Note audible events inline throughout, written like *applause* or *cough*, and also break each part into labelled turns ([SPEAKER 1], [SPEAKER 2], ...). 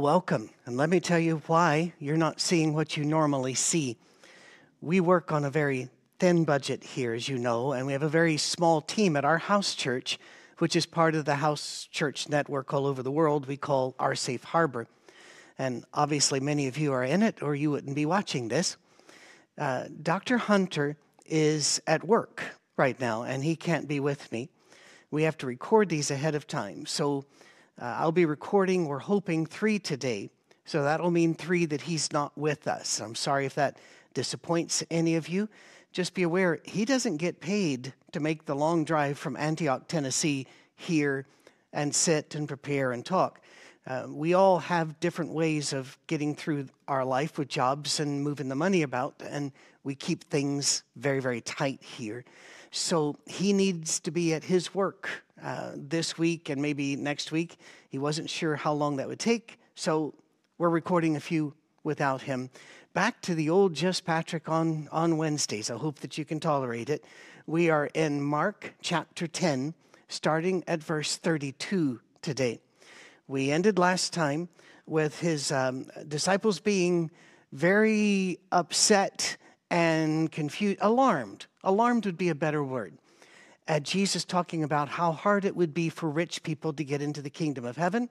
[SPEAKER 1] Welcome. And let me tell you why you're not seeing what you normally see. We work on a very thin budget here, as you know, and we have a very small team at our house church, which is part of the house church network all over the world we call Our Safe Harbor. And obviously, many of you are in it, or you wouldn't be watching this. Uh, Dr. Hunter is at work right now, and he can't be with me. We have to record these ahead of time. So, uh, I'll be recording, we're hoping, three today. So that'll mean three that he's not with us. I'm sorry if that disappoints any of you. Just be aware, he doesn't get paid to make the long drive from Antioch, Tennessee, here and sit and prepare and talk. Uh, we all have different ways of getting through our life with jobs and moving the money about, and we keep things very, very tight here. So he needs to be at his work uh, this week and maybe next week. He wasn't sure how long that would take, so we're recording a few without him. Back to the old Just Patrick on, on Wednesdays. I hope that you can tolerate it. We are in Mark chapter 10, starting at verse 32 today. We ended last time with his um, disciples being very upset and confused, alarmed. Alarmed would be a better word. At Jesus talking about how hard it would be for rich people to get into the kingdom of heaven.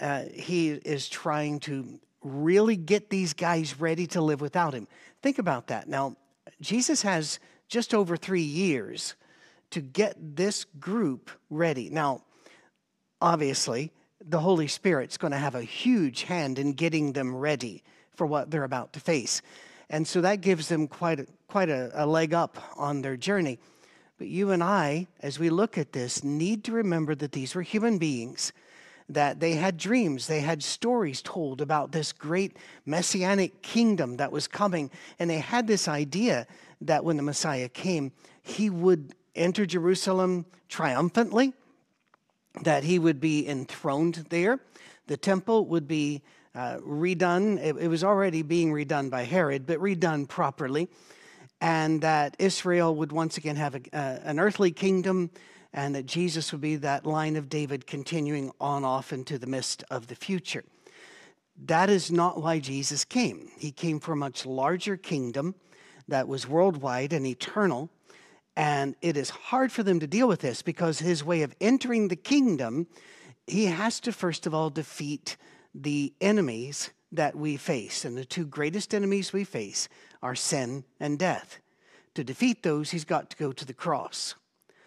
[SPEAKER 1] Uh, he is trying to really get these guys ready to live without him. Think about that. Now, Jesus has just over three years to get this group ready. Now, obviously, the Holy Spirit's going to have a huge hand in getting them ready for what they're about to face. And so that gives them quite a, quite a, a leg up on their journey. But you and I, as we look at this, need to remember that these were human beings, that they had dreams, they had stories told about this great messianic kingdom that was coming, and they had this idea that when the Messiah came, he would enter Jerusalem triumphantly, that he would be enthroned there, the temple would be uh, redone. It, it was already being redone by Herod, but redone properly. And that Israel would once again have a, uh, an earthly kingdom, and that Jesus would be that line of David continuing on off into the mist of the future. That is not why Jesus came. He came for a much larger kingdom that was worldwide and eternal. And it is hard for them to deal with this because his way of entering the kingdom, he has to first of all defeat the enemies that we face. And the two greatest enemies we face are sin and death. To defeat those, he's got to go to the cross.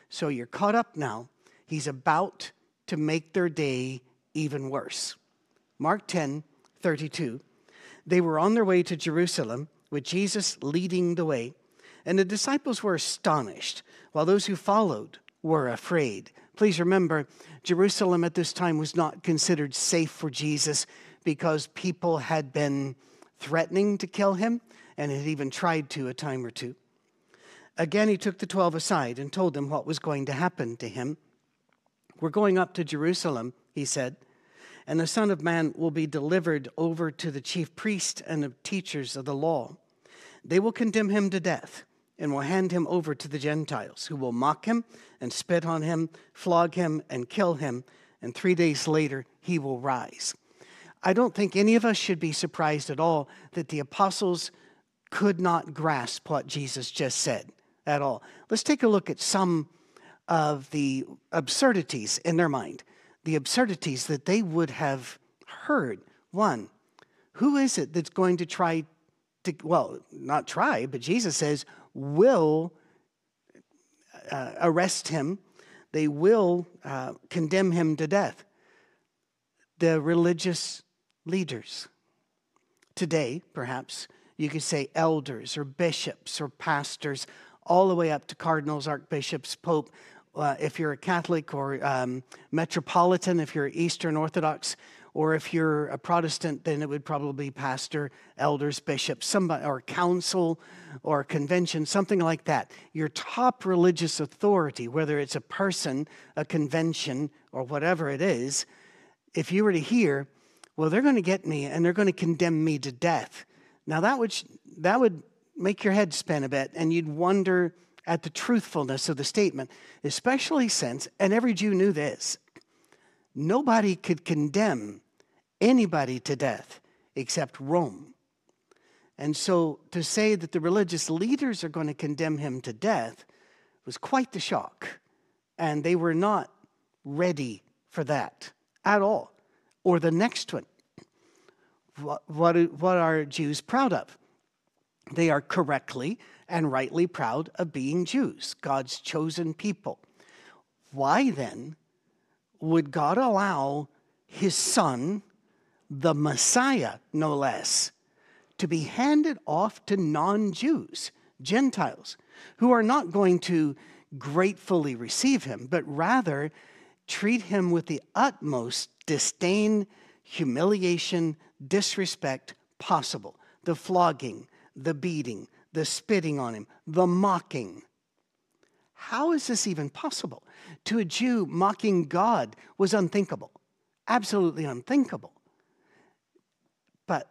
[SPEAKER 1] So you're caught up now. He's about to make their day even worse. Mark 10 32. They were on their way to Jerusalem with Jesus leading the way, and the disciples were astonished, while those who followed were afraid. Please remember, Jerusalem at this time was not considered safe for Jesus because people had been threatening to kill him and had even tried to a time or two. Again, he took the twelve aside and told them what was going to happen to him. We're going up to Jerusalem, he said, and the Son of Man will be delivered over to the chief priests and the teachers of the law. They will condemn him to death and will hand him over to the Gentiles, who will mock him and spit on him, flog him, and kill him, and three days later he will rise. I don't think any of us should be surprised at all that the apostles could not grasp what Jesus just said at all. Let's take a look at some of the absurdities in their mind, the absurdities that they would have heard. One, who is it that's going to try to, well, not try, but Jesus says, will uh, arrest him, they will uh, condemn him to death. The religious leaders. Today, perhaps, you could say elders or bishops or pastors, all the way up to cardinals, archbishops, pope. Uh, if you're a Catholic or um, metropolitan, if you're Eastern Orthodox, or if you're a Protestant, then it would probably be pastor, elders, bishops, somebody, or council, or convention, something like that. Your top religious authority, whether it's a person, a convention, or whatever it is, if you were to hear, well, they're going to get me and they're going to condemn me to death. Now that would that would make your head spin a bit, and you'd wonder at the truthfulness of the statement, especially since, and every Jew knew this, nobody could condemn anybody to death except Rome. And so to say that the religious leaders are going to condemn him to death was quite the shock. And they were not ready for that at all. Or the next one. What, what, are Jews proud of? They are correctly and rightly proud of being Jews, God's chosen people. Why then would God allow his son, the Messiah, no less, to be handed off to non Jews, Gentiles, who are not going to gratefully receive him, but rather treat him with the utmost disdain, humiliation, disrespect possible the flogging, the beating, the spitting on him, the mocking. How is this even possible? To a Jew, mocking God was unthinkable, absolutely unthinkable. But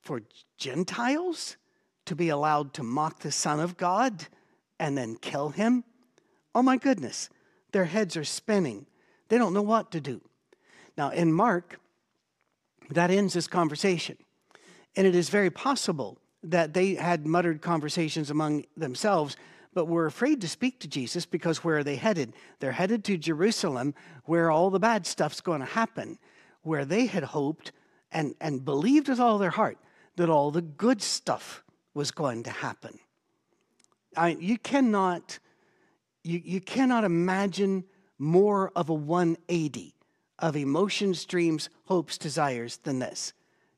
[SPEAKER 1] for Gentiles to be allowed to mock the Son of God and then kill him, oh my goodness, their heads are spinning. They don't know what to do. Now, in Mark, that ends this conversation. And it is very possible that they had muttered conversations among themselves, but were afraid to speak to Jesus because where are they headed? They're headed to Jerusalem, where all the bad stuff's going to happen, where they had hoped and, and believed with all their heart that all the good stuff was going to happen. I, you cannot you, you cannot imagine more of a 180 of emotions, dreams, hopes, desires than this.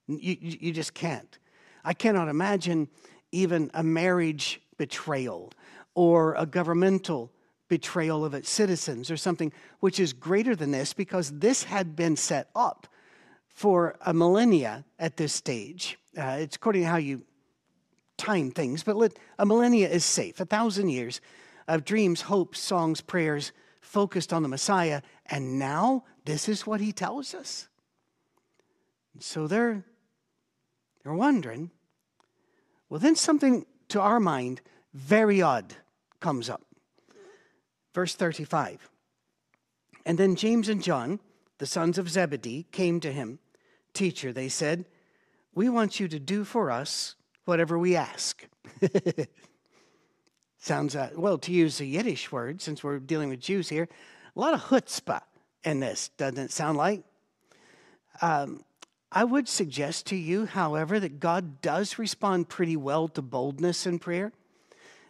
[SPEAKER 1] You, you just can't. I cannot imagine even a marriage betrayal or a governmental betrayal of its citizens or something which is greater than this because this had been set up for a millennia at this stage. Uh, it's according to how you time things, but let, a millennia is safe. A thousand years of dreams, hopes, songs, prayers focused on the Messiah. And now this is what he tells us. So they're they're wondering, well, then something to our mind very odd comes up. Verse 35. And then James and John, the sons of Zebedee, came to him. Teacher, they said, we want you to do for us whatever we ask. *laughs* Sounds, uh, well, to use a Yiddish word, since we're dealing with Jews here, a lot of chutzpah in this, doesn't it sound like? Um, I would suggest to you, however, that God does respond pretty well to boldness in prayer.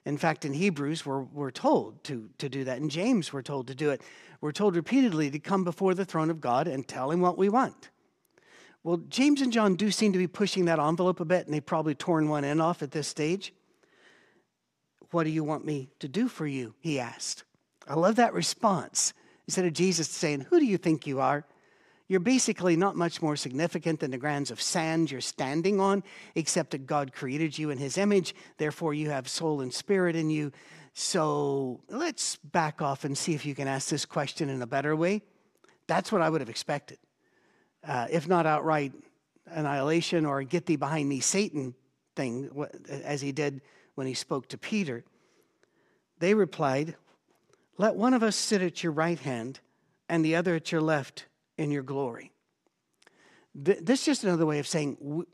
[SPEAKER 1] In fact, in Hebrews, we're, we're told to, to do that. In James, we're told to do it. We're told repeatedly to come before the throne of God and tell him what we want. Well, James and John do seem to be pushing that envelope a bit, and they've probably torn one end off at this stage. What do you want me to do for you? He asked. I love that response. Instead of Jesus saying, Who do you think you are? You're basically not much more significant than the grains of sand you're standing on, except that God created you in His image. Therefore, you have soul and spirit in you. So let's back off and see if you can ask this question in a better way. That's what I would have expected. Uh, if not outright annihilation or get thee behind me, Satan thing, as he did when he spoke to Peter. They replied, Let one of us sit at your right hand and the other at your left in your glory. This is just another way of saying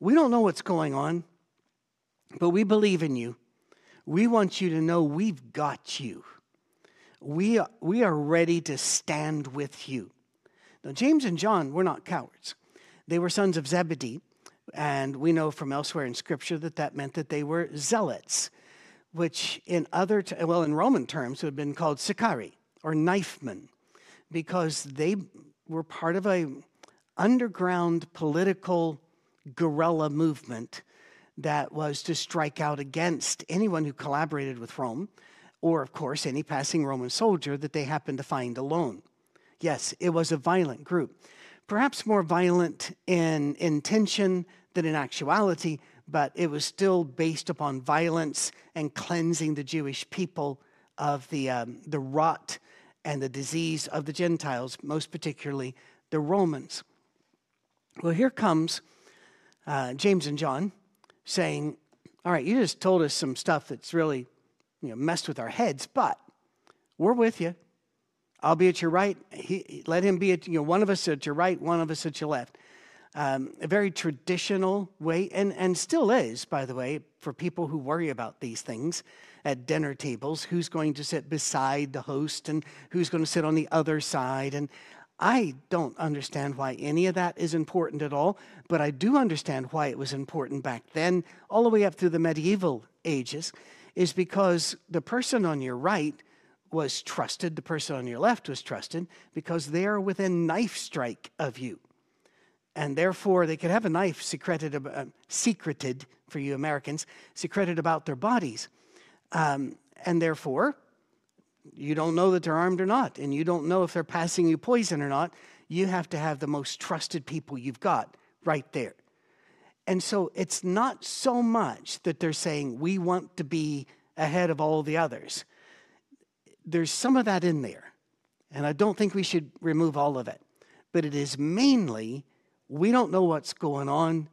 [SPEAKER 1] we don't know what's going on, but we believe in you. We want you to know we've got you. We are, we are ready to stand with you. Now, James and John were not cowards. They were sons of Zebedee, and we know from elsewhere in Scripture that that meant that they were zealots, which in other, well, in Roman terms would have been called sicari or knifemen, because they were part of a underground political guerrilla movement that was to strike out against anyone who collaborated with Rome, or, of course, any passing Roman soldier that they happened to find alone. Yes, it was a violent group, perhaps more violent in intention than in actuality, but it was still based upon violence and cleansing the Jewish people of the, um, the rot and the disease of the Gentiles, most particularly the Romans. Well, here comes uh, James and John saying, All right, you just told us some stuff that's really you know, messed with our heads, but we're with you. I'll be at your right. He, let him be at, you know, one of us at your right, one of us at your left. Um, a very traditional way, and, and still is, by the way, for people who worry about these things at dinner tables who's going to sit beside the host and who's going to sit on the other side. And I don't understand why any of that is important at all, but I do understand why it was important back then, all the way up through the medieval ages, is because the person on your right was trusted, the person on your left was trusted, because they are within knife strike of you. And therefore, they could have a knife secreted, uh, secreted for you Americans, secreted about their bodies. Um, and therefore, you don't know that they're armed or not, and you don't know if they're passing you poison or not. You have to have the most trusted people you've got right there. And so it's not so much that they're saying we want to be ahead of all the others. There's some of that in there, and I don't think we should remove all of it. But it is mainly we don't know what's going on,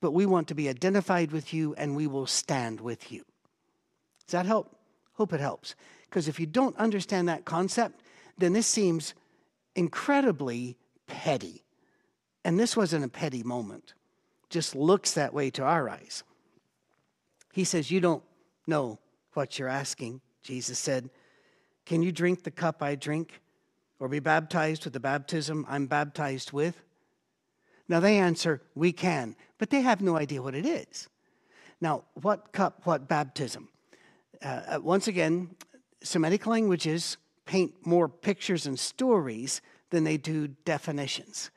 [SPEAKER 1] but we want to be identified with you and we will stand with you. Does that help? Hope it helps. Because if you don't understand that concept, then this seems incredibly petty. And this wasn't a petty moment, just looks that way to our eyes. He says, You don't know what you're asking. Jesus said, Can you drink the cup I drink or be baptized with the baptism I'm baptized with? Now they answer, We can, but they have no idea what it is. Now, what cup, what baptism? Uh, uh once again, Semitic languages paint more pictures and stories than they do definitions.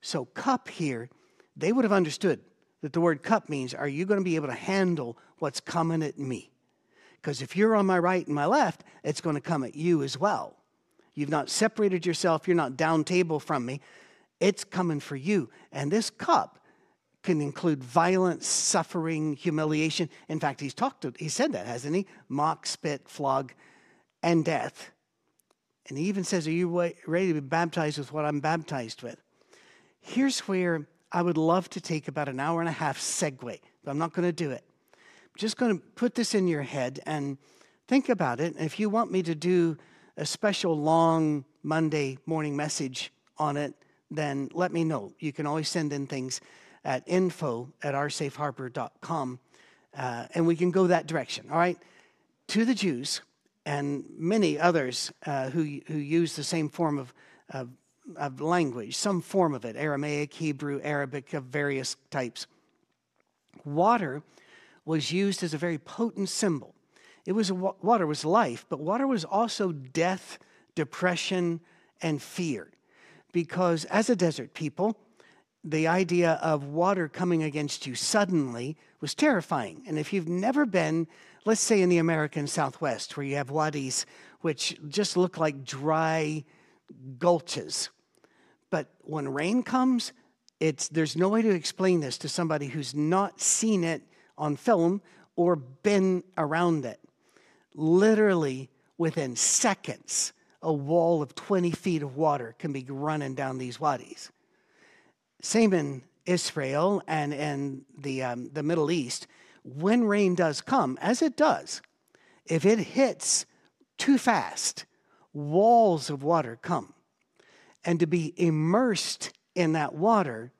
[SPEAKER 1] So, cup here, they would have understood that the word cup means, are you going to be able to handle what's coming at me? Because if you're on my right and my left, it's going to come at you as well. You've not separated yourself, you're not down table from me. It's coming for you. And this cup can include violence, suffering, humiliation. In fact, he's talked to, he said that, hasn't he? Mock, spit, flog, and death. And he even says, Are you ready to be baptized with what I'm baptized with? Here's where I would love to take about an hour and a half segue, but I'm not going to do it. I'm just going to put this in your head and think about it. And if you want me to do a special long Monday morning message on it, then let me know. You can always send in things at info at oursafeharbor.com, uh, and we can go that direction, all right? To the Jews, and many others uh, who, who use the same form of, of, of, language, some form of it Aramaic, Hebrew, Arabic of various types. Water was used as a very potent symbol. It was water was life, but water was also death, depression, and fear. Because as a desert people, the idea of water coming against you suddenly was terrifying. And if you've never been let's say in the American Southwest, where you have wadis which just look like dry gulches. But when rain comes, it's, there's no way to explain this to somebody who's not seen it on film or been around it. Literally, within seconds, a wall of 20 feet of water can be running down these wadis. Same in Israel and in the, um, the Middle East when rain does come, as it does, if it hits too fast, walls of water come. And to be immersed in that water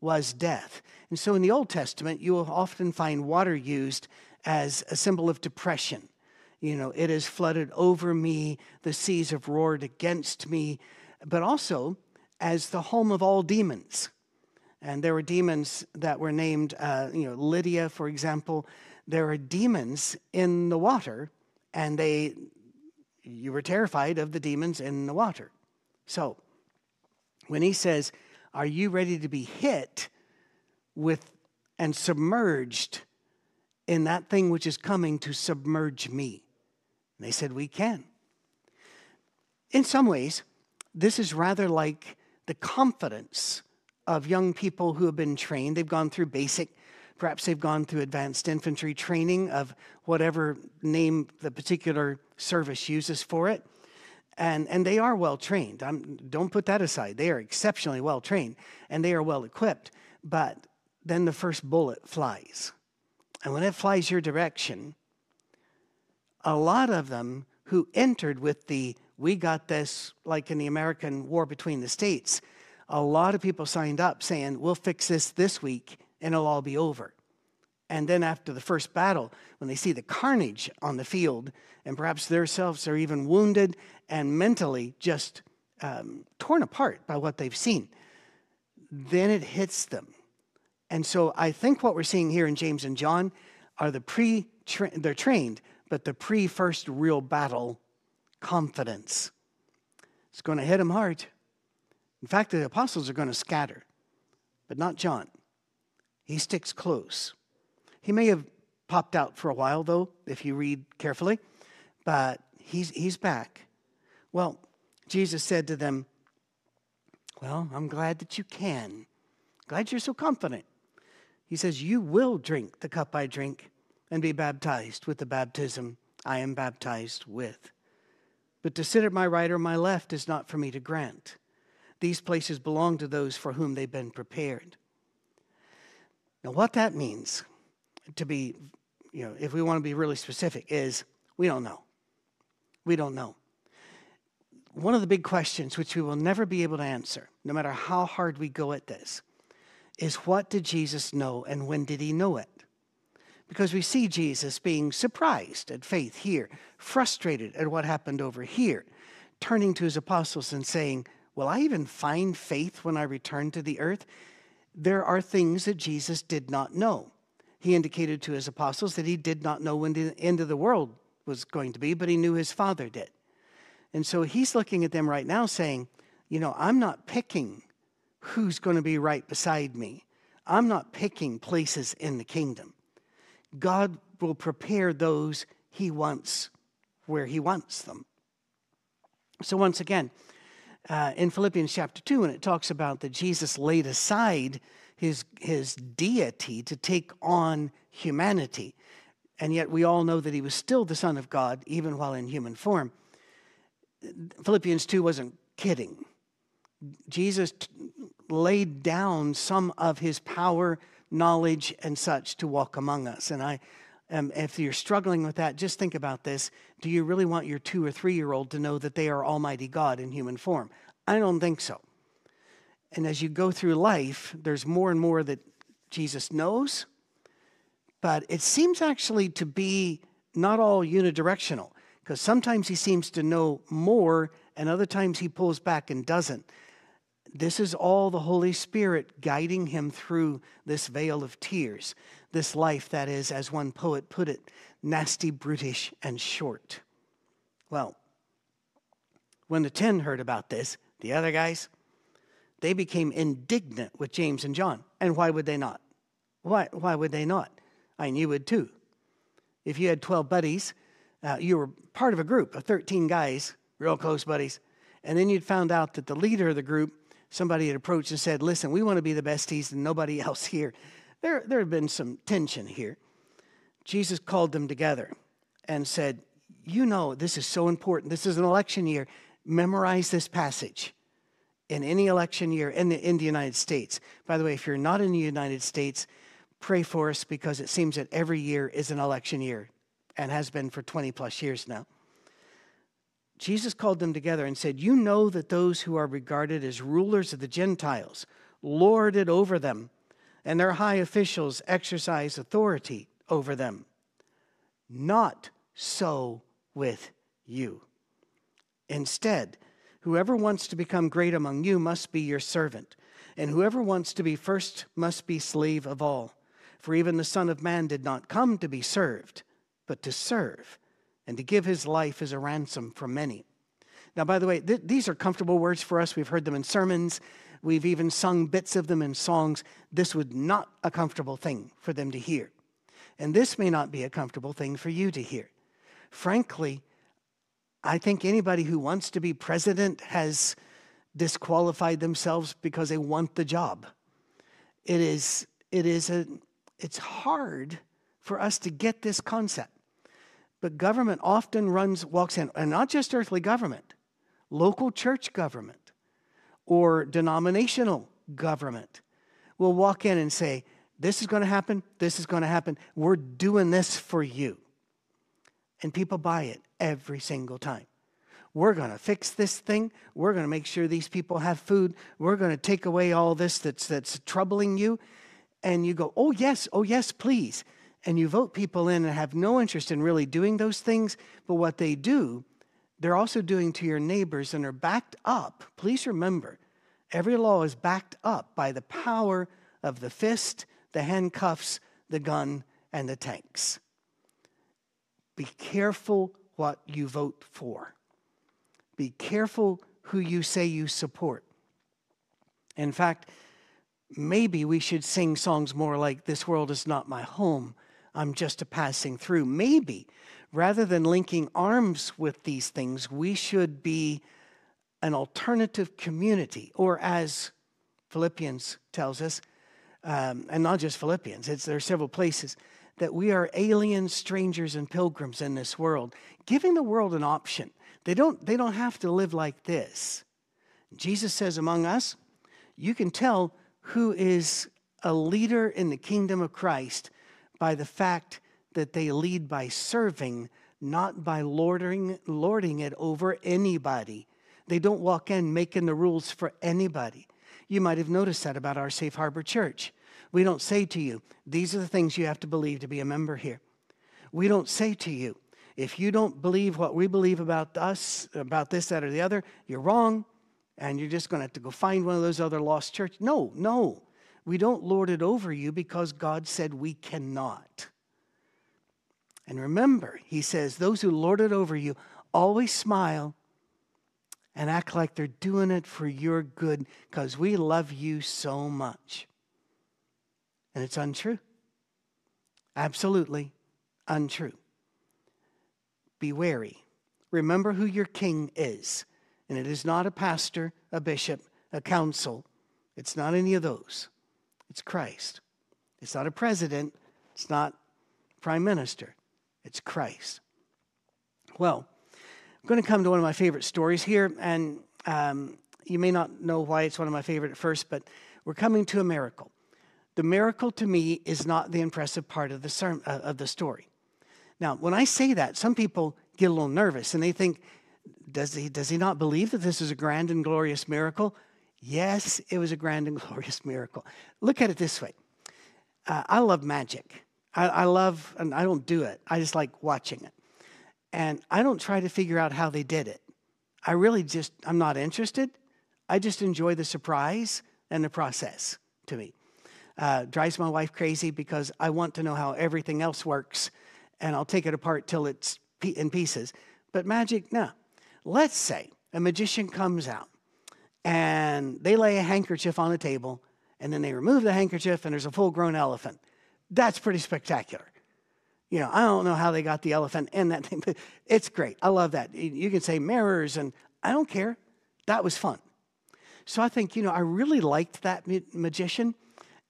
[SPEAKER 1] was death. And so in the Old Testament, you will often find water used as a symbol of depression. You know, it has flooded over me, the seas have roared against me, but also as the home of all demons. And there were demons that were named, uh, you know, Lydia, for example. There are demons in the water, and they, you were terrified of the demons in the water. So, when he says, Are you ready to be hit with and submerged in that thing which is coming to submerge me? And they said, We can. In some ways, this is rather like the confidence of young people who have been trained. They've gone through basic, perhaps they've gone through advanced infantry training of whatever name the particular service uses for it. And, and they are well trained. Don't put that aside. They are exceptionally well trained and they are well equipped. But then the first bullet flies. And when it flies your direction, a lot of them who entered with the we got this, like in the American war between the states, a lot of people signed up saying, we'll fix this this week and it'll all be over. And then after the first battle, when they see the carnage on the field, and perhaps themselves are even wounded and mentally just um, torn apart by what they've seen, then it hits them. And so I think what we're seeing here in James and John are the pre, they're trained, but the pre first real battle confidence. It's going to hit them hard. In fact, the apostles are going to scatter, but not John. He sticks close. He may have popped out for a while, though, if you read carefully, but he's, he's back. Well, Jesus said to them, Well, I'm glad that you can. Glad you're so confident. He says, You will drink the cup I drink and be baptized with the baptism I am baptized with. But to sit at my right or my left is not for me to grant. These places belong to those for whom they've been prepared. Now, what that means, to be, you know, if we want to be really specific, is we don't know. We don't know. One of the big questions, which we will never be able to answer, no matter how hard we go at this, is what did Jesus know and when did he know it? Because we see Jesus being surprised at faith here, frustrated at what happened over here, turning to his apostles and saying, Will I even find faith when I return to the earth? There are things that Jesus did not know. He indicated to his apostles that he did not know when the end of the world was going to be, but he knew his Father did. And so he's looking at them right now saying, You know, I'm not picking who's going to be right beside me, I'm not picking places in the kingdom. God will prepare those he wants where he wants them. So, once again, uh, in Philippians chapter 2, when it talks about that Jesus laid aside his, his deity to take on humanity, and yet we all know that he was still the Son of God, even while in human form. Philippians 2 wasn't kidding. Jesus t- laid down some of his power, knowledge and such to walk among us. And I, um, if you're struggling with that, just think about this. Do you really want your two or three year old to know that they are Almighty God in human form? I don't think so. And as you go through life, there's more and more that Jesus knows, but it seems actually to be not all unidirectional, because sometimes he seems to know more, and other times he pulls back and doesn't. This is all the Holy Spirit guiding him through this vale of tears, this life that is, as one poet put it, nasty, brutish, and short. Well, when the ten heard about this, the other guys, they became indignant with James and John. And why would they not? Why, why would they not? I knew you would too. If you had 12 buddies, uh, you were part of a group of 13 guys, real close buddies, and then you'd found out that the leader of the group somebody had approached and said, Listen, we want to be the besties and nobody else here. There, there had been some tension here. Jesus called them together and said, You know, this is so important. This is an election year. Memorize this passage in any election year in the, in the United States. By the way, if you're not in the United States, pray for us because it seems that every year is an election year and has been for 20 plus years now. Jesus called them together and said, You know that those who are regarded as rulers of the Gentiles lord it over them, and their high officials exercise authority over them. Not so with you. Instead, whoever wants to become great among you must be your servant, and whoever wants to be first must be slave of all. For even the Son of Man did not come to be served, but to serve and to give his life as a ransom for many. Now, by the way, th- these are comfortable words for us. We've heard them in sermons, we've even sung bits of them in songs. This was not a comfortable thing for them to hear. And this may not be a comfortable thing for you to hear. Frankly, I think anybody who wants to be president has disqualified themselves because they want the job. It is, it is a, it's hard for us to get this concept. But government often runs, walks in, and not just earthly government, local church government or denominational government will walk in and say, This is going to happen, this is going to happen. We're doing this for you. And people buy it every single time. We're going to fix this thing. We're going to make sure these people have food. We're going to take away all this that's, that's troubling you. And you go, oh, yes, oh, yes, please. And you vote people in and have no interest in really doing those things. But what they do, they're also doing to your neighbors and are backed up. Please remember, every law is backed up by the power of the fist, the handcuffs, the gun, and the tanks. Be careful what you vote for. Be careful who you say you support. In fact, maybe we should sing songs more like, This world is not my home, I'm just a passing through. Maybe, rather than linking arms with these things, we should be an alternative community, or as Philippians tells us, um, and not just Philippians, it's, there are several places, that we are aliens, strangers, and pilgrims in this world, giving the world an option. They don't, they don't have to live like this. Jesus says, among us, you can tell who is a leader in the kingdom of Christ by the fact that they lead by serving, not by lording, lording it over anybody. They don't walk in making the rules for anybody. You might have noticed that about our Safe Harbor Church. We don't say to you, these are the things you have to believe to be a member here. We don't say to you, if you don't believe what we believe about us, about this, that, or the other, you're wrong, and you're just going to have to go find one of those other lost churches. No, no. We don't lord it over you because God said we cannot. And remember, he says, those who lord it over you always smile and act like they're doing it for your good because we love you so much. And it's untrue. Absolutely untrue. Be wary. Remember who your king is. And it is not a pastor, a bishop, a council. It's not any of those. It's Christ. It's not a president. It's not prime minister. It's Christ. Well, I'm going to come to one of my favorite stories here. And um, you may not know why it's one of my favorite at first, but we're coming to a miracle. The miracle to me is not the impressive part of the, sermon, uh, of the story. Now, when I say that, some people get a little nervous and they think, does he, does he not believe that this is a grand and glorious miracle? Yes, it was a grand and *laughs* glorious miracle. Look at it this way uh, I love magic. I, I love, and I don't do it, I just like watching it. And I don't try to figure out how they did it. I really just, I'm not interested. I just enjoy the surprise and the process to me. Uh, drives my wife crazy because I want to know how everything else works and I'll take it apart till it's in pieces. But magic, no. Let's say a magician comes out and they lay a handkerchief on a table and then they remove the handkerchief and there's a full grown elephant. That's pretty spectacular. You know, I don't know how they got the elephant in that thing, but it's great. I love that. You can say mirrors and I don't care. That was fun. So I think, you know, I really liked that magician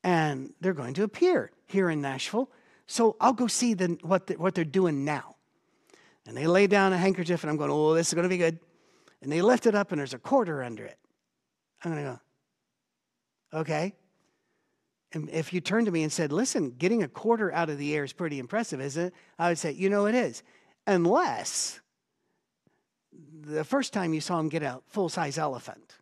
[SPEAKER 1] and they're going to appear here in Nashville. So I'll go see the, what, the, what they're doing now. And they lay down a handkerchief, and I'm going, oh, this is going to be good. And they lift it up, and there's a quarter under it. I'm going to go, okay. And if you turned to me and said, listen, getting a quarter out of the air is pretty impressive, isn't it? I would say, you know, it is. Unless the first time you saw him get a full size elephant.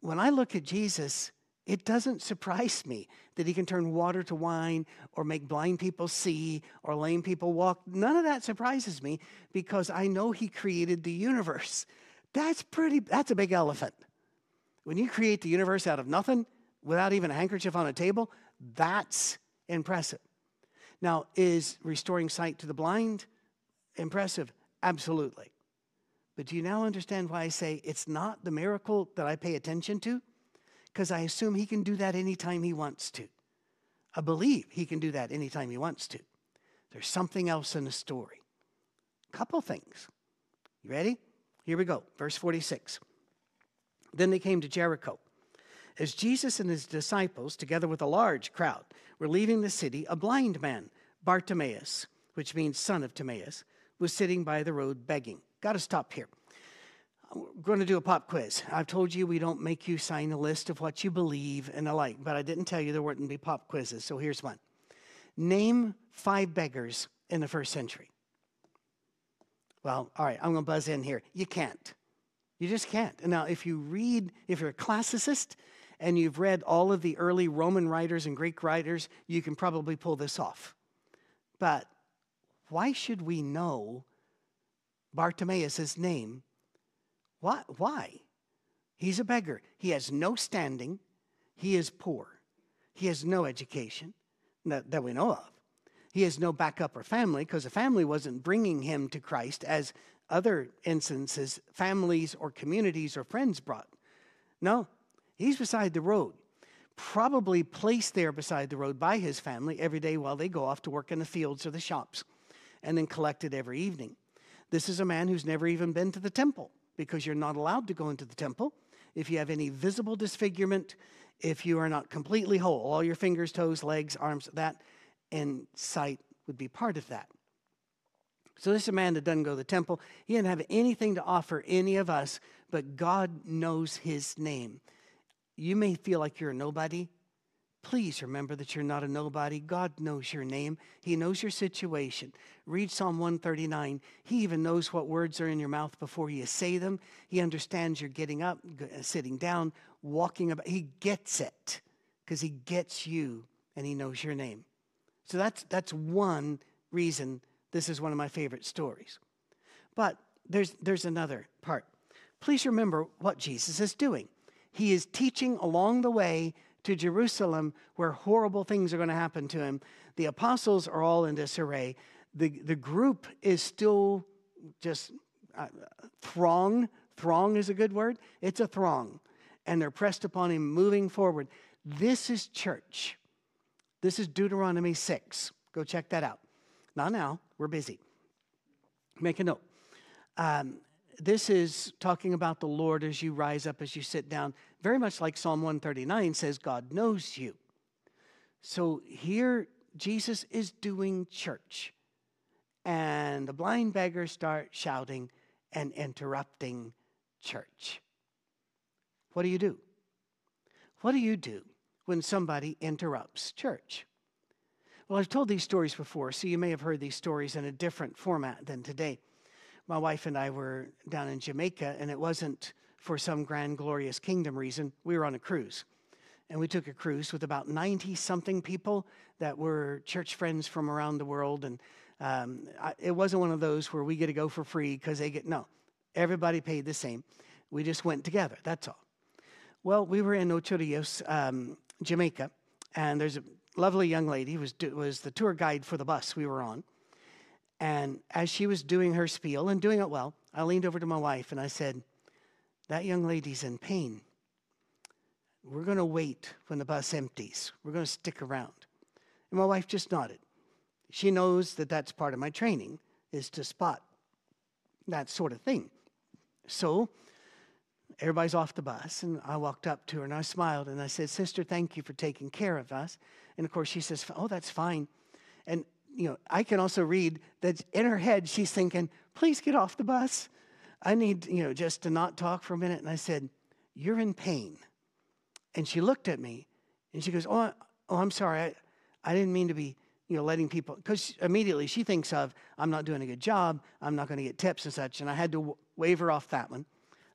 [SPEAKER 1] When I look at Jesus, it doesn't surprise me that he can turn water to wine or make blind people see or lame people walk. None of that surprises me because I know he created the universe. That's pretty, that's a big elephant. When you create the universe out of nothing without even a handkerchief on a table, that's impressive. Now, is restoring sight to the blind impressive? Absolutely. But do you now understand why I say it's not the miracle that I pay attention to? because I assume he can do that anytime he wants to. I believe he can do that anytime he wants to. There's something else in the story. Couple things. You ready? Here we go. Verse 46. Then they came to Jericho. As Jesus and his disciples, together with a large crowd, were leaving the city, a blind man, Bartimaeus, which means son of Timaeus, was sitting by the road begging. Got to stop here. We're going to do a pop quiz. I've told you we don't make you sign a list of what you believe and the like, but I didn't tell you there wouldn't be pop quizzes, so here's one. Name five beggars in the first century. Well, all right, I'm going to buzz in here. You can't. You just can't. Now, if you read, if you're a classicist and you've read all of the early Roman writers and Greek writers, you can probably pull this off. But why should we know Bartimaeus' name? Why? Why? He's a beggar. He has no standing. He is poor. He has no education that, that we know of. He has no backup or family because the family wasn't bringing him to Christ as other instances, families or communities or friends brought. No, he's beside the road, probably placed there beside the road by his family every day while they go off to work in the fields or the shops, and then collected every evening. This is a man who's never even been to the temple because you're not allowed to go into the temple if you have any visible disfigurement, if you are not completely whole, all your fingers, toes, legs, arms, that, and sight would be part of that. So this is a man that doesn't go to the temple. He didn't have anything to offer any of us, but God knows his name. You may feel like you're a nobody. Please remember that you're not a nobody. God knows your name. He knows your situation. Read Psalm 139. He even knows what words are in your mouth before you say them. He understands you're getting up, uh, sitting down, walking about. He gets it because he gets you and he knows your name. So that's, that's one reason this is one of my favorite stories. But there's, there's another part. Please remember what Jesus is doing. He is teaching along the way to Jerusalem where horrible things are going to happen to him. The apostles are all in disarray. The, the group is still just uh, throng. Throng is a good word. It's a throng. And they're pressed upon him moving forward. This is church. This is Deuteronomy 6. Go check that out. Not now, we're busy. Make a note. Um, this is talking about the Lord as you rise up, as you sit down, very much like Psalm 139 says, God knows you. So here, Jesus is doing church. And the blind beggars start shouting and interrupting church. What do you do? What do you do when somebody interrupts church? Well, I've told these stories before, so you may have heard these stories in a different format than today. My wife and I were down in Jamaica, and it wasn't for some grand, glorious kingdom reason. We were on a cruise. And we took a cruise with about 90 something people that were church friends from around the world. And um, I, it wasn't one of those where we get to go for free because they get, no, everybody paid the same. We just went together, that's all. Well, we were in Ocho Rios, um, Jamaica, and there's a lovely young lady who was, was the tour guide for the bus we were on. And as she was doing her spiel and doing it well, I leaned over to my wife and I said, That young lady's in pain. We're going to wait when the bus empties. We're going to stick around. And my wife just nodded. She knows that that's part of my training is to spot that sort of thing. So everybody's off the bus, and I walked up to her and I smiled and I said, Sister, thank you for taking care of us. And of course, she says, Oh, that's fine. And, you know, I can also read that in her head, she's thinking, Please get off the bus. I need, you know, just to not talk for a minute. And I said, You're in pain. And she looked at me and she goes, Oh, oh I'm sorry. I, I didn't mean to be, you know, letting people, because immediately she thinks of, I'm not doing a good job. I'm not going to get tips and such. And I had to w- wave her off that one.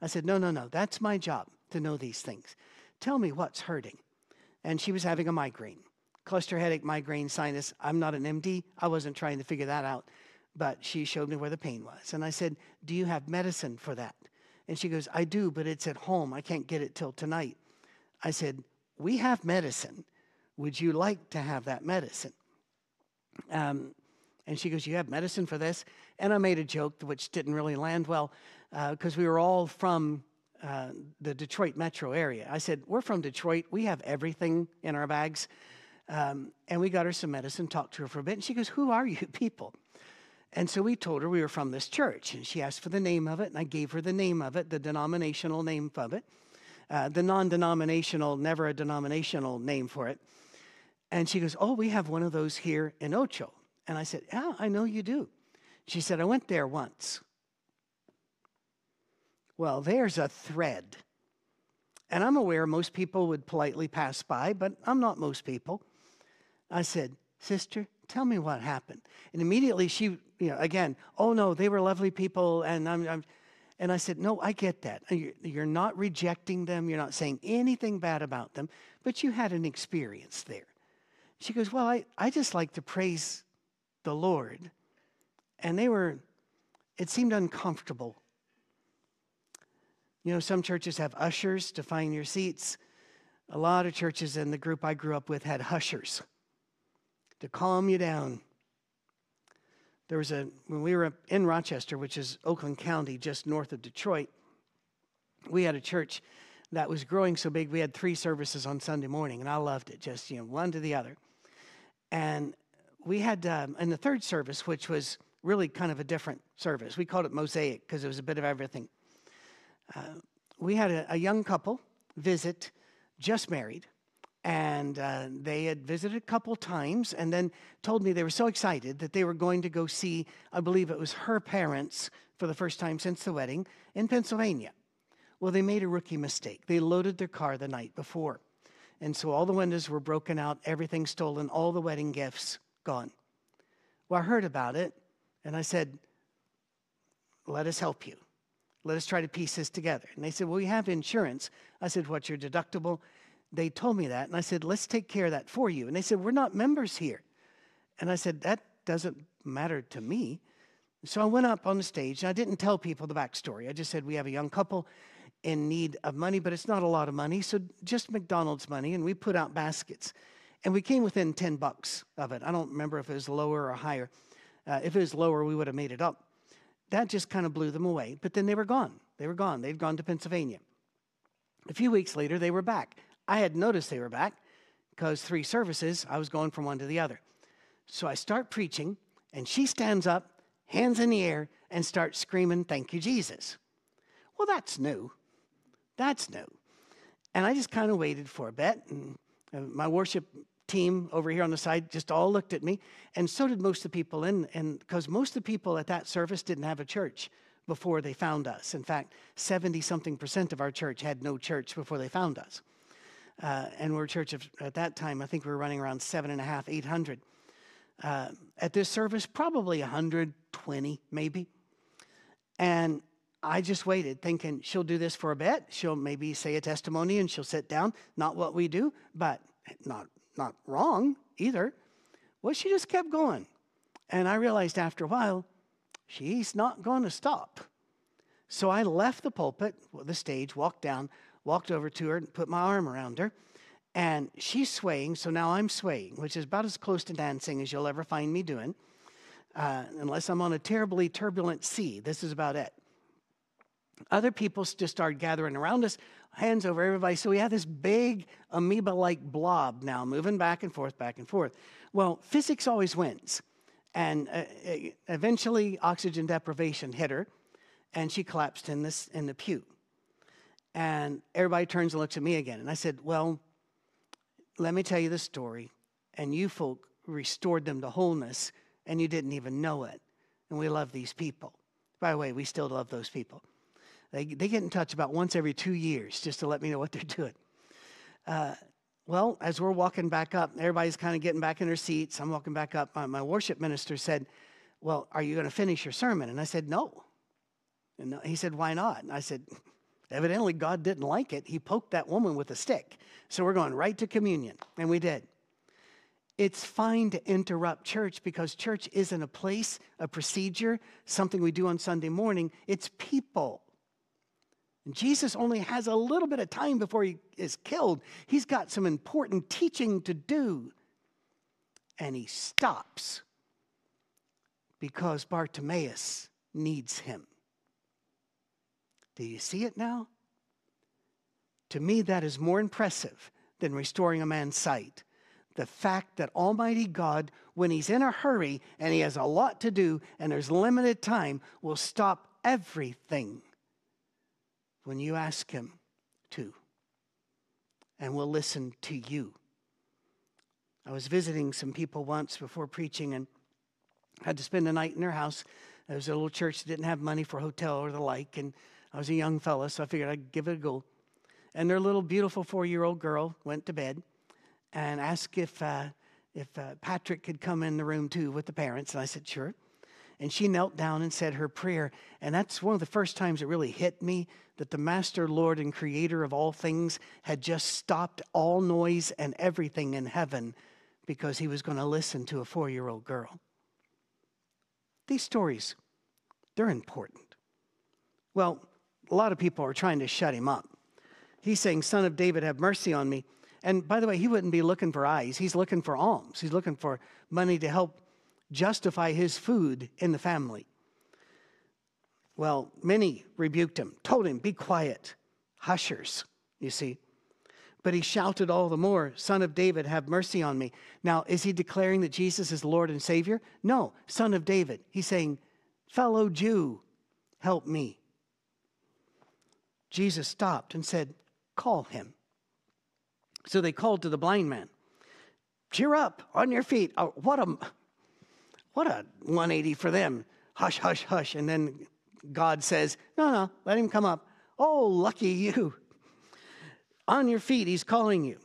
[SPEAKER 1] I said, No, no, no. That's my job to know these things. Tell me what's hurting. And she was having a migraine cluster headache, migraine, sinus. I'm not an MD. I wasn't trying to figure that out. But she showed me where the pain was. And I said, Do you have medicine for that? And she goes, I do, but it's at home. I can't get it till tonight. I said, We have medicine. Would you like to have that medicine? Um, and she goes, You have medicine for this? And I made a joke which didn't really land well because uh, we were all from uh, the Detroit metro area. I said, We're from Detroit. We have everything in our bags. Um, and we got her some medicine, talked to her for a bit, and she goes, Who are you *laughs* people? And so we told her we were from this church, and she asked for the name of it, and I gave her the name of it, the denominational name of it, uh, the non denominational, never a denominational name for it. And she goes, Oh, we have one of those here in Ocho. And I said, Yeah, I know you do. She said, I went there once. Well, there's a thread. And I'm aware most people would politely pass by, but I'm not most people. I said, Sister, tell me what happened. And immediately she, you know, again, oh no, they were lovely people. And I'm, I'm and I said, no, I get that. Uh, you're not rejecting them. You're not saying anything bad about them, but you had an experience there. She goes, well, I, I just like to praise the Lord. And they were, it seemed uncomfortable. You know, some churches have ushers to find your seats. A lot of churches in the group I grew up with had hushers to calm you down. There was a, when we were in Rochester, which is Oakland County, just north of Detroit, we had a church that was growing so big, we had three services on Sunday morning, and I loved it, just, you know, one to the other. And we had, um, in the third service, which was really kind of a different service, we called it Mosaic because it was a bit of everything. Uh, we had a, a, young couple visit, just married, and uh, they had visited a couple times and then told me they were so excited that they were going to go see, I believe it was her parents for the first time since the wedding in Pennsylvania. Well, they made a rookie mistake. They loaded their car the night before. And so all the windows were broken out, everything stolen, all the wedding gifts gone. Well, I heard about it and I said, Let us help you. Let us try to piece this together. And they said, Well, we have insurance. I said, What's your deductible? They told me that. And I said, Let's take care of that for you. And they said, We're not members here. And I said, That doesn't matter to me. So I went up on the stage and I didn't tell people the backstory. I just said, We have a young couple in need of money, but it's not a lot of money. So just McDonald's money. And we put out baskets. And we came within 10 bucks of it. I don't remember if it was lower or higher. Uh, if it was lower, we would have made it up. That just kind of blew them away. But then they were gone. They were gone. They'd gone to Pennsylvania. A few weeks later, they were back. I had noticed they were back because three services, I was going from one to the other. So I start preaching, and she stands up, hands in the air, and starts screaming, Thank you, Jesus. Well, that's new. That's new. And I just kind of waited for a bit, and uh, my worship team over here on the side just all looked at me, and so did most of the people in, and because most of the people at that service didn't have a church before they found us. In fact, 70 something percent of our church had no church before they found us. Uh, and we're a church of, at that time, I think we were running around seven and a half, 800. Uh, at this service, probably 120, maybe. And I just waited, thinking she'll do this for a bit. She'll maybe say a testimony and she'll sit down. Not what we do, but not not wrong either. Well, she just kept going. And I realized after a while, she's not going to stop. So I left the pulpit, the stage, walked down, walked over to her, and put my arm around her. And she's swaying, so now I'm swaying, which is about as close to dancing as you'll ever find me doing, uh, unless I'm on a terribly turbulent sea. This is about it. Other people just started gathering around us, hands over everybody. So we have this big amoeba like blob now moving back and forth, back and forth. Well, physics always wins. And uh, uh, eventually, oxygen deprivation hit her, and she collapsed in, this, in the pew. And everybody turns and looks at me again. And I said, Well, let me tell you the story. And you folk restored them to wholeness, and you didn't even know it. And we love these people. By the way, we still love those people. They, they get in touch about once every two years just to let me know what they're *laughs* doing. Uh, well, as we're walking back up, everybody's kind of getting back in their seats. I'm walking back up. My, my worship minister said, Well, are you going to finish your sermon? And I said, No. And he said, Why not? And I said, Evidently, God didn't like it. He poked that woman with a stick. So we're going right to communion. And we did. It's fine to interrupt church because church isn't a place, a procedure, something we do on Sunday morning. It's people. And Jesus only has a little bit of time before he is killed. He's got some important teaching to do. And he stops because Bartimaeus needs him. Do you see it now? To me, that is more impressive than restoring a man's sight. the fact that Almighty God, when He's in a hurry and He has a lot to do and there's limited time, will stop everything when you ask Him to. And will listen to you. I was visiting some people once before preaching and had to spend a night in their house. There was a little church that didn't have money for a hotel or the like, and I was a young fella, so I figured I'd give it a go. And their little beautiful four year old girl went to bed and asked if, uh, if uh, Patrick could come in the room too with the parents. And I said, sure. And she knelt down and said her prayer. And that's one of the first times it really hit me that the Master, Lord, and Creator of all things had just stopped all noise and everything in heaven because he was going to listen to a four year old girl. These stories, they're important. Well, a lot of people are trying to shut him up. He's saying, Son of David, have mercy on me. And by the way, he wouldn't be looking for eyes. He's looking for alms. He's looking for money to help justify his food in the family. Well, many rebuked him, told him, Be quiet, hushers, you see. But he shouted all the more, Son of David, have mercy on me. Now, is he declaring that Jesus is Lord and Savior? No, Son of David. He's saying, Fellow Jew, help me. Jesus stopped and said, Call him. So they called to the blind man, Cheer up, on your feet. Oh, what a what a 180 for them. Hush, hush, hush. And then God says, No, no, let him come up. Oh, lucky you. On your feet, he's calling you.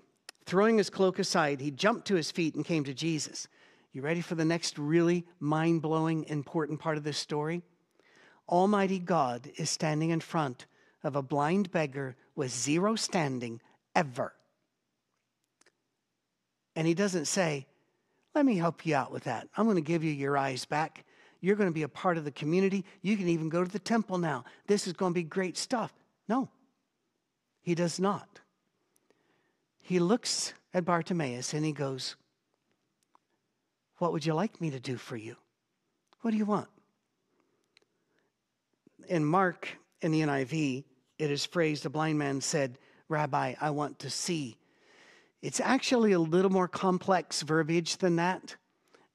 [SPEAKER 1] Throwing his cloak aside, he jumped to his feet and came to Jesus. You ready for the next really mind blowing, important part of this story? Almighty God is standing in front of a blind beggar with zero standing ever. And he doesn't say, Let me help you out with that. I'm going to give you your eyes back. You're going to be a part of the community. You can even go to the temple now. This is going to be great stuff. No, he does not. He looks at Bartimaeus and he goes, What would you like me to do for you? What do you want? In Mark, in the NIV, it is phrased the blind man said, Rabbi, I want to see. It's actually a little more complex verbiage than that,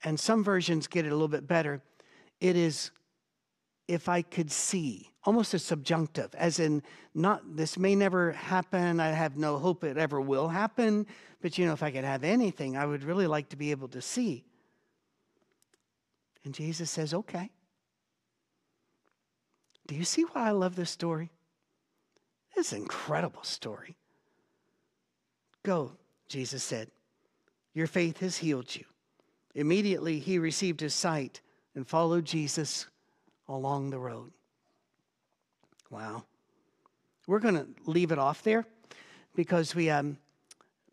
[SPEAKER 1] and some versions get it a little bit better. It is, if I could see, almost a subjunctive, as in, not this may never happen. I have no hope it ever will happen, but you know, if I could have anything, I would really like to be able to see. And Jesus says, okay. Do you see why I love this story? It's an incredible story. Go, Jesus said. Your faith has healed you. Immediately he received his sight and followed Jesus along the road. Wow. We're going to leave it off there because we, um,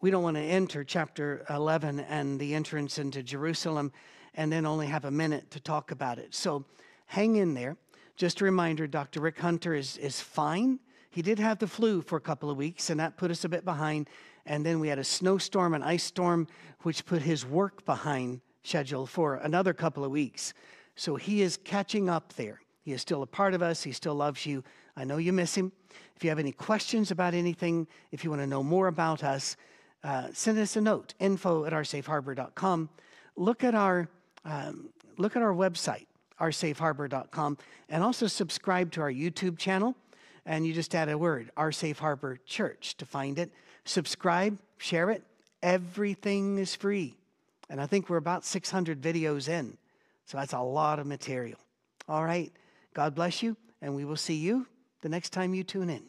[SPEAKER 1] we don't want to enter chapter 11 and the entrance into Jerusalem and then only have a minute to talk about it. So hang in there. Just a reminder Dr. Rick Hunter is, is fine. He did have the flu for a couple of weeks, and that put us a bit behind. And then we had a snowstorm, an ice storm, which put his work behind schedule for another couple of weeks. So he is catching up there. He is still a part of us. He still loves you. I know you miss him. If you have any questions about anything, if you want to know more about us, uh, send us a note info at oursafeharbor.com. Look at our, um, look at our website, oursafeharbor.com, and also subscribe to our YouTube channel. And you just add a word, Our Safe Harbor Church, to find it. Subscribe, share it. Everything is free. And I think we're about 600 videos in. So that's a lot of material. All right. God bless you, and we will see you the next time you tune in.